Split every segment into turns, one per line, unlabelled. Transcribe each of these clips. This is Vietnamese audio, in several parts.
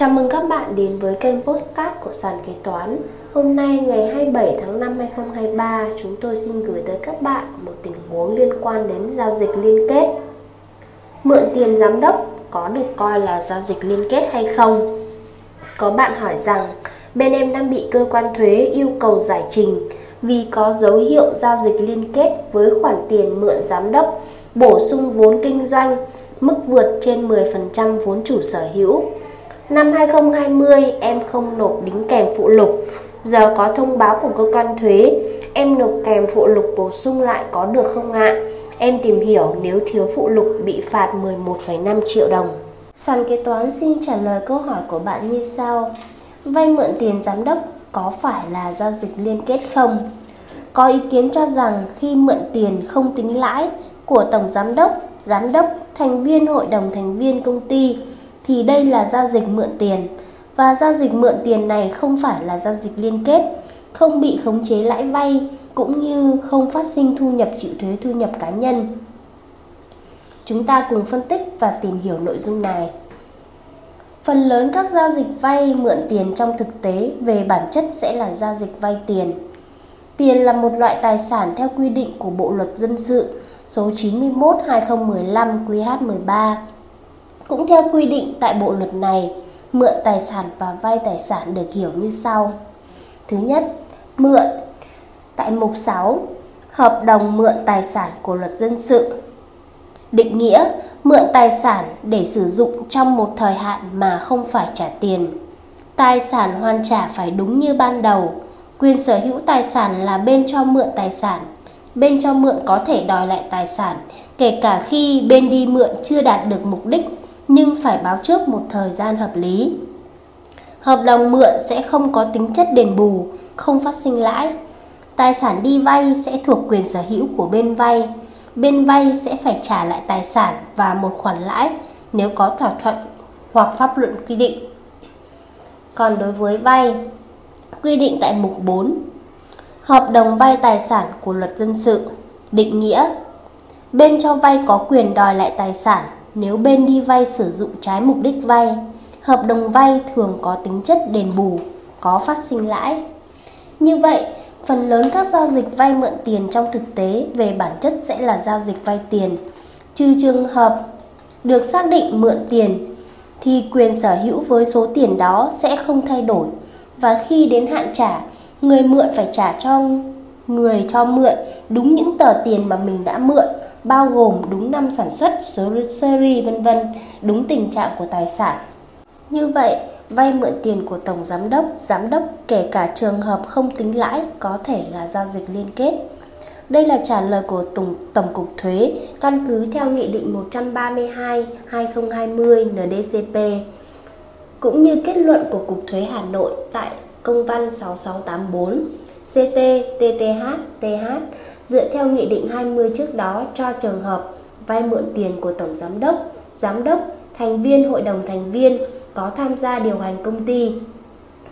Chào mừng các bạn đến với kênh Postcard của Sàn Kế Toán. Hôm nay ngày 27 tháng 5 2023, chúng tôi xin gửi tới các bạn một tình huống liên quan đến giao dịch liên kết. Mượn tiền giám đốc có được coi là giao dịch liên kết hay không? Có bạn hỏi rằng bên em đang bị cơ quan thuế yêu cầu giải trình vì có dấu hiệu giao dịch liên kết với khoản tiền mượn giám đốc bổ sung vốn kinh doanh mức vượt trên 10% vốn chủ sở hữu Năm 2020 em không nộp đính kèm phụ lục. Giờ có thông báo của cơ quan thuế, em nộp kèm phụ lục bổ sung lại có được không ạ? Em tìm hiểu nếu thiếu phụ lục bị phạt 11,5 triệu đồng. Sàn kế toán xin trả lời câu hỏi của bạn như sau. Vay mượn tiền giám đốc có phải là giao dịch liên kết không? Có ý kiến cho rằng khi mượn tiền không tính lãi của tổng giám đốc, giám đốc, thành viên hội đồng thành viên công ty thì đây là giao dịch mượn tiền và giao dịch mượn tiền này không phải là giao dịch liên kết, không bị khống chế lãi vay cũng như không phát sinh thu nhập chịu thuế thu nhập cá nhân. Chúng ta cùng phân tích và tìm hiểu nội dung này. Phần lớn các giao dịch vay mượn tiền trong thực tế về bản chất sẽ là giao dịch vay tiền. Tiền là một loại tài sản theo quy định của Bộ luật dân sự số 91 2015 QH13 cũng theo quy định tại bộ luật này, mượn tài sản và vay tài sản được hiểu như sau. Thứ nhất, mượn tại mục 6, hợp đồng mượn tài sản của luật dân sự. Định nghĩa, mượn tài sản để sử dụng trong một thời hạn mà không phải trả tiền. Tài sản hoàn trả phải đúng như ban đầu. Quyền sở hữu tài sản là bên cho mượn tài sản. Bên cho mượn có thể đòi lại tài sản, kể cả khi bên đi mượn chưa đạt được mục đích nhưng phải báo trước một thời gian hợp lý. Hợp đồng mượn sẽ không có tính chất đền bù, không phát sinh lãi. Tài sản đi vay sẽ thuộc quyền sở hữu của bên vay. Bên vay sẽ phải trả lại tài sản và một khoản lãi nếu có thỏa thuận hoặc pháp luận quy định. Còn đối với vay, quy định tại mục 4, hợp đồng vay tài sản của luật dân sự, định nghĩa bên cho vay có quyền đòi lại tài sản nếu bên đi vay sử dụng trái mục đích vay. Hợp đồng vay thường có tính chất đền bù, có phát sinh lãi. Như vậy, phần lớn các giao dịch vay mượn tiền trong thực tế về bản chất sẽ là giao dịch vay tiền. Trừ trường hợp được xác định mượn tiền thì quyền sở hữu với số tiền đó sẽ không thay đổi và khi đến hạn trả, người mượn phải trả cho người cho mượn đúng những tờ tiền mà mình đã mượn bao gồm đúng năm sản xuất, số series vân vân, đúng tình trạng của tài sản. Như vậy, vay mượn tiền của tổng giám đốc, giám đốc kể cả trường hợp không tính lãi có thể là giao dịch liên kết. Đây là trả lời của Tổng, Tổng cục Thuế căn cứ theo Nghị định 132-2020 NDCP cũng như kết luận của Cục Thuế Hà Nội tại công văn 6684 CT, TTH, TH dựa theo Nghị định 20 trước đó cho trường hợp vay mượn tiền của Tổng Giám đốc, Giám đốc, thành viên Hội đồng thành viên có tham gia điều hành công ty,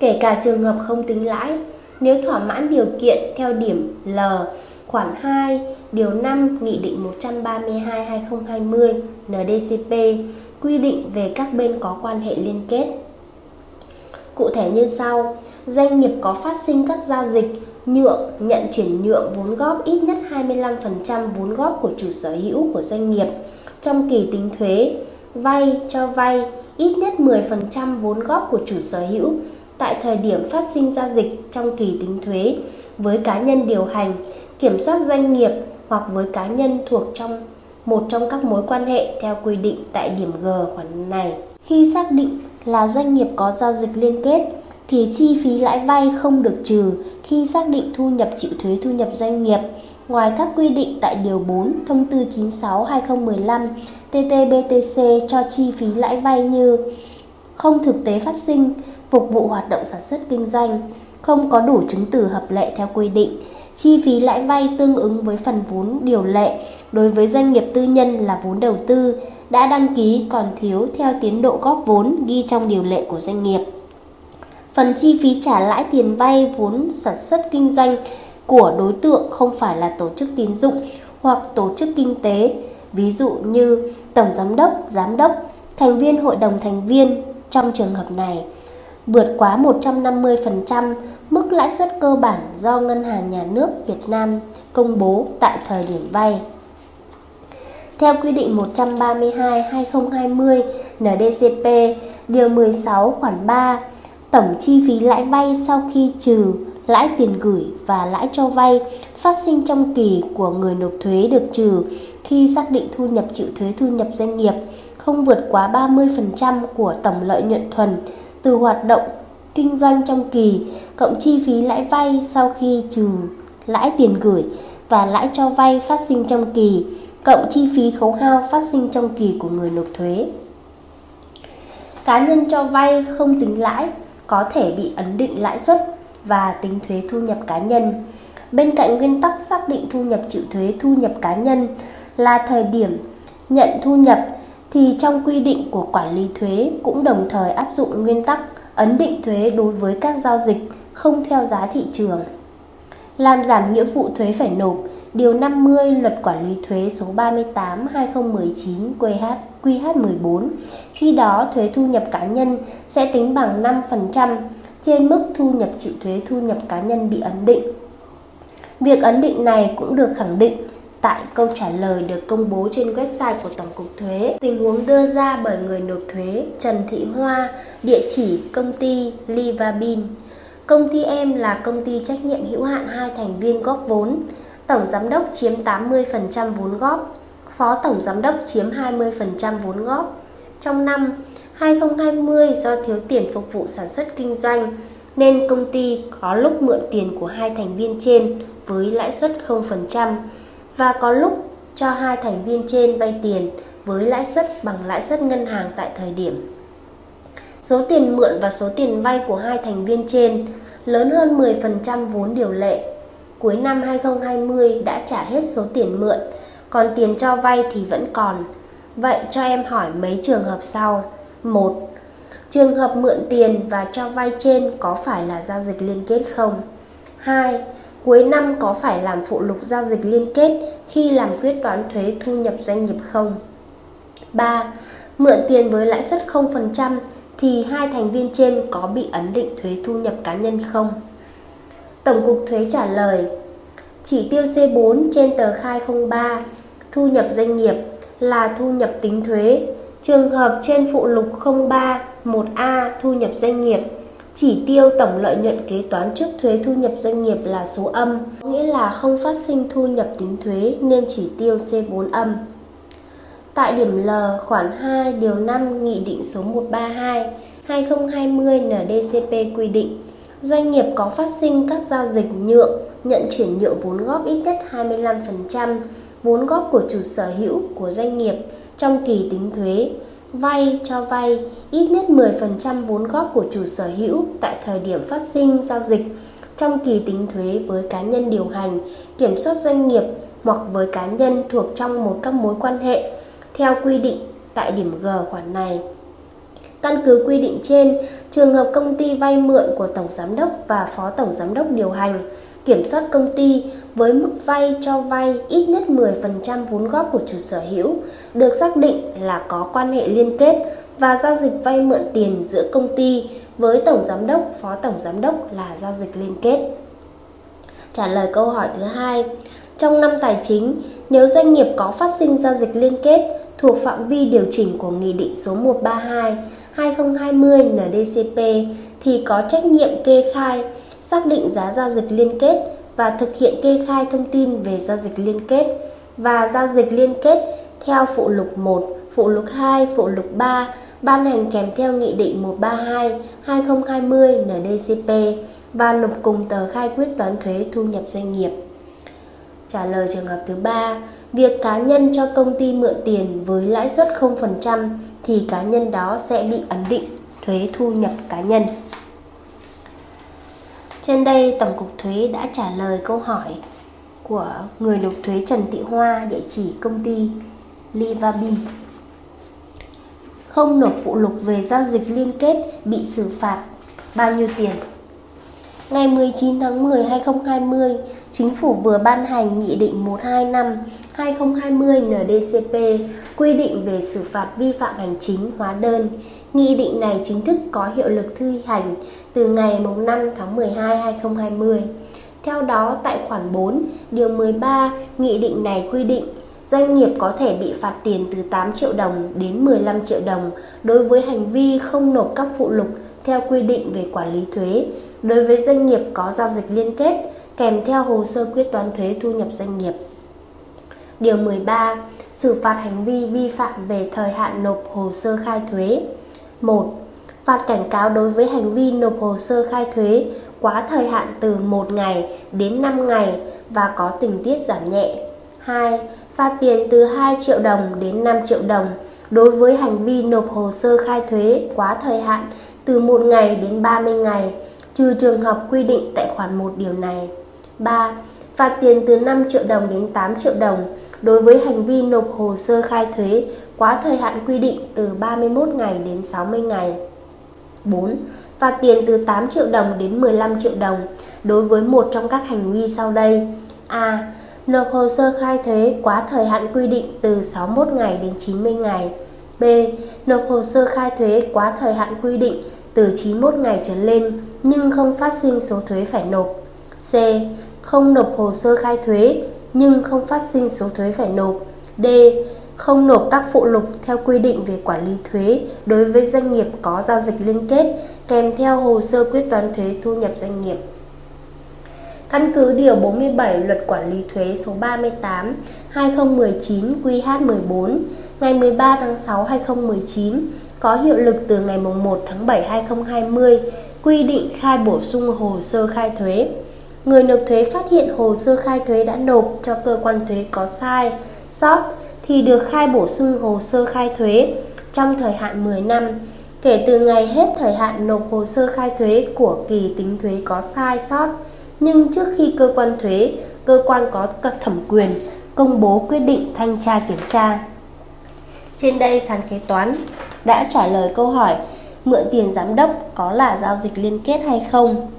kể cả trường hợp không tính lãi, nếu thỏa mãn điều kiện theo điểm L khoản 2 điều 5 Nghị định 132/2020 NDCP quy định về các bên có quan hệ liên kết. Cụ thể như sau, doanh nghiệp có phát sinh các giao dịch nhượng, nhận chuyển nhượng vốn góp ít nhất 25% vốn góp của chủ sở hữu của doanh nghiệp. Trong kỳ tính thuế, vay cho vay ít nhất 10% vốn góp của chủ sở hữu. Tại thời điểm phát sinh giao dịch trong kỳ tính thuế với cá nhân điều hành, kiểm soát doanh nghiệp hoặc với cá nhân thuộc trong một trong các mối quan hệ theo quy định tại điểm G khoản này. Khi xác định là doanh nghiệp có giao dịch liên kết, thì chi phí lãi vay không được trừ khi xác định thu nhập chịu thuế thu nhập doanh nghiệp. Ngoài các quy định tại Điều 4 Thông tư 96-2015 TT-BTC cho chi phí lãi vay như không thực tế phát sinh, phục vụ hoạt động sản xuất kinh doanh, không có đủ chứng từ hợp lệ theo quy định, chi phí lãi vay tương ứng với phần vốn điều lệ đối với doanh nghiệp tư nhân là vốn đầu tư đã đăng ký còn thiếu theo tiến độ góp vốn ghi trong điều lệ của doanh nghiệp. Phần chi phí trả lãi tiền vay vốn sản xuất kinh doanh của đối tượng không phải là tổ chức tín dụng hoặc tổ chức kinh tế, ví dụ như tổng giám đốc, giám đốc, thành viên hội đồng thành viên trong trường hợp này vượt quá 150% mức lãi suất cơ bản do Ngân hàng Nhà nước Việt Nam công bố tại thời điểm vay. Theo quy định 132/2020 NDCP, điều 16 khoản 3, tổng chi phí lãi vay sau khi trừ lãi tiền gửi và lãi cho vay phát sinh trong kỳ của người nộp thuế được trừ khi xác định thu nhập chịu thuế thu nhập doanh nghiệp không vượt quá 30% của tổng lợi nhuận thuần từ hoạt động kinh doanh trong kỳ, cộng chi phí lãi vay sau khi trừ lãi tiền gửi và lãi cho vay phát sinh trong kỳ, cộng chi phí khấu hao phát sinh trong kỳ của người nộp thuế. Cá nhân cho vay không tính lãi có thể bị ấn định lãi suất và tính thuế thu nhập cá nhân. Bên cạnh nguyên tắc xác định thu nhập chịu thuế thu nhập cá nhân là thời điểm nhận thu nhập thì trong quy định của quản lý thuế cũng đồng thời áp dụng nguyên tắc ấn định thuế đối với các giao dịch không theo giá thị trường. Làm giảm nghĩa vụ thuế phải nộp, Điều 50 Luật Quản lý thuế số 38 2019 QH QH14. Khi đó, thuế thu nhập cá nhân sẽ tính bằng 5% trên mức thu nhập chịu thuế thu nhập cá nhân bị ấn định. Việc ấn định này cũng được khẳng định tại câu trả lời được công bố trên website của Tổng cục Thuế. Tình huống đưa ra bởi người nộp thuế Trần Thị Hoa, địa chỉ công ty Livabin. Công ty em là công ty trách nhiệm hữu hạn hai thành viên góp vốn. Tổng giám đốc chiếm 80% vốn góp, phó tổng giám đốc chiếm 20% vốn góp. Trong năm 2020 do thiếu tiền phục vụ sản xuất kinh doanh nên công ty có lúc mượn tiền của hai thành viên trên với lãi suất 0% và có lúc cho hai thành viên trên vay tiền với lãi suất bằng lãi suất ngân hàng tại thời điểm. Số tiền mượn và số tiền vay của hai thành viên trên lớn hơn 10% vốn điều lệ. Cuối năm 2020 đã trả hết số tiền mượn, còn tiền cho vay thì vẫn còn. Vậy cho em hỏi mấy trường hợp sau. 1. Trường hợp mượn tiền và cho vay trên có phải là giao dịch liên kết không? 2. Cuối năm có phải làm phụ lục giao dịch liên kết khi làm quyết toán thuế thu nhập doanh nghiệp không? 3. Mượn tiền với lãi suất 0% thì hai thành viên trên có bị ấn định thuế thu nhập cá nhân không? Tổng cục thuế trả lời, Chỉ tiêu C4 trên tờ khai 03 Thu nhập doanh nghiệp là thu nhập tính thuế Trường hợp trên phụ lục 03 1A thu nhập doanh nghiệp chỉ tiêu tổng lợi nhuận kế toán trước thuế thu nhập doanh nghiệp là số âm, nghĩa là không phát sinh thu nhập tính thuế nên chỉ tiêu C4 âm. Tại điểm L khoản 2 điều 5 Nghị định số 132 2020 NDCP quy định doanh nghiệp có phát sinh các giao dịch nhượng, nhận chuyển nhượng vốn góp ít nhất 25% vốn góp của chủ sở hữu của doanh nghiệp trong kỳ tính thuế vay cho vay ít nhất 10% vốn góp của chủ sở hữu tại thời điểm phát sinh giao dịch trong kỳ tính thuế với cá nhân điều hành, kiểm soát doanh nghiệp hoặc với cá nhân thuộc trong một các mối quan hệ theo quy định tại điểm G khoản này. Căn cứ quy định trên, trường hợp công ty vay mượn của tổng giám đốc và phó tổng giám đốc điều hành kiểm soát công ty với mức vay cho vay ít nhất 10% vốn góp của chủ sở hữu được xác định là có quan hệ liên kết và giao dịch vay mượn tiền giữa công ty với tổng giám đốc, phó tổng giám đốc là giao dịch liên kết. Trả lời câu hỏi thứ hai, trong năm tài chính, nếu doanh nghiệp có phát sinh giao dịch liên kết thuộc phạm vi điều chỉnh của Nghị định số 132 2020 NDCP thì có trách nhiệm kê khai xác định giá giao dịch liên kết và thực hiện kê khai thông tin về giao dịch liên kết và giao dịch liên kết theo phụ lục 1, phụ lục 2, phụ lục 3 ban hành kèm theo Nghị định 132 2020 NDCP và nộp cùng tờ khai quyết toán thuế thu nhập doanh nghiệp. Trả lời trường hợp thứ ba, việc cá nhân cho công ty mượn tiền với lãi suất 0% thì cá nhân đó sẽ bị ấn định thuế thu nhập cá nhân. Trên đây Tổng cục Thuế đã trả lời câu hỏi của người nộp thuế Trần Thị Hoa địa chỉ công ty Livabin. Không nộp phụ lục về giao dịch liên kết bị xử phạt bao nhiêu tiền? Ngày 19 tháng 10 2020, Chính phủ vừa ban hành Nghị định 125 2020 NDCP quy định về xử phạt vi phạm hành chính hóa đơn. Nghị định này chính thức có hiệu lực thi hành từ ngày 5 tháng 12 2020. Theo đó, tại khoản 4, điều 13, nghị định này quy định doanh nghiệp có thể bị phạt tiền từ 8 triệu đồng đến 15 triệu đồng đối với hành vi không nộp các phụ lục theo quy định về quản lý thuế đối với doanh nghiệp có giao dịch liên kết kèm theo hồ sơ quyết toán thuế thu nhập doanh nghiệp. Điều 13. Xử phạt hành vi vi phạm về thời hạn nộp hồ sơ khai thuế. 1. Phạt cảnh cáo đối với hành vi nộp hồ sơ khai thuế quá thời hạn từ 1 ngày đến 5 ngày và có tình tiết giảm nhẹ. 2. Phạt tiền từ 2 triệu đồng đến 5 triệu đồng đối với hành vi nộp hồ sơ khai thuế quá thời hạn từ 1 ngày đến 30 ngày, trừ trường hợp quy định tại khoản 1 điều này. 3. Phạt tiền từ 5 triệu đồng đến 8 triệu đồng đối với hành vi nộp hồ sơ khai thuế quá thời hạn quy định từ 31 ngày đến 60 ngày. 4. Phạt tiền từ 8 triệu đồng đến 15 triệu đồng đối với một trong các hành vi sau đây. A. Nộp hồ sơ khai thuế quá thời hạn quy định từ 61 ngày đến 90 ngày. B. Nộp hồ sơ khai thuế quá thời hạn quy định từ 91 ngày trở lên, nhưng không phát sinh số thuế phải nộp. C. Không nộp hồ sơ khai thuế, nhưng không phát sinh số thuế phải nộp. D. Không nộp các phụ lục theo quy định về quản lý thuế đối với doanh nghiệp có giao dịch liên kết kèm theo hồ sơ quyết toán thuế thu nhập doanh nghiệp. Căn cứ Điều 47 Luật Quản lý Thuế số 38 2019 QH14 ngày 13 tháng 6 2019 có hiệu lực từ ngày 1 tháng 7 2020 quy định khai bổ sung hồ sơ khai thuế. Người nộp thuế phát hiện hồ sơ khai thuế đã nộp cho cơ quan thuế có sai, sót thì được khai bổ sung hồ sơ khai thuế trong thời hạn 10 năm kể từ ngày hết thời hạn nộp hồ sơ khai thuế của kỳ tính thuế có sai sót nhưng trước khi cơ quan thuế, cơ quan có thẩm quyền công bố quyết định thanh tra kiểm tra. Trên đây sàn kế toán đã trả lời câu hỏi mượn tiền giám đốc có là giao dịch liên kết hay không.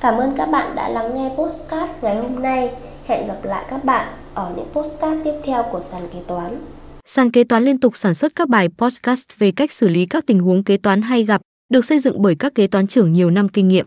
Cảm ơn các bạn đã lắng nghe postcard ngày hôm nay. Hẹn gặp lại các bạn ở những postcard tiếp theo của sàn kế toán.
Sàn kế toán liên tục sản xuất các bài podcast về cách xử lý các tình huống kế toán hay gặp, được xây dựng bởi các kế toán trưởng nhiều năm kinh nghiệm.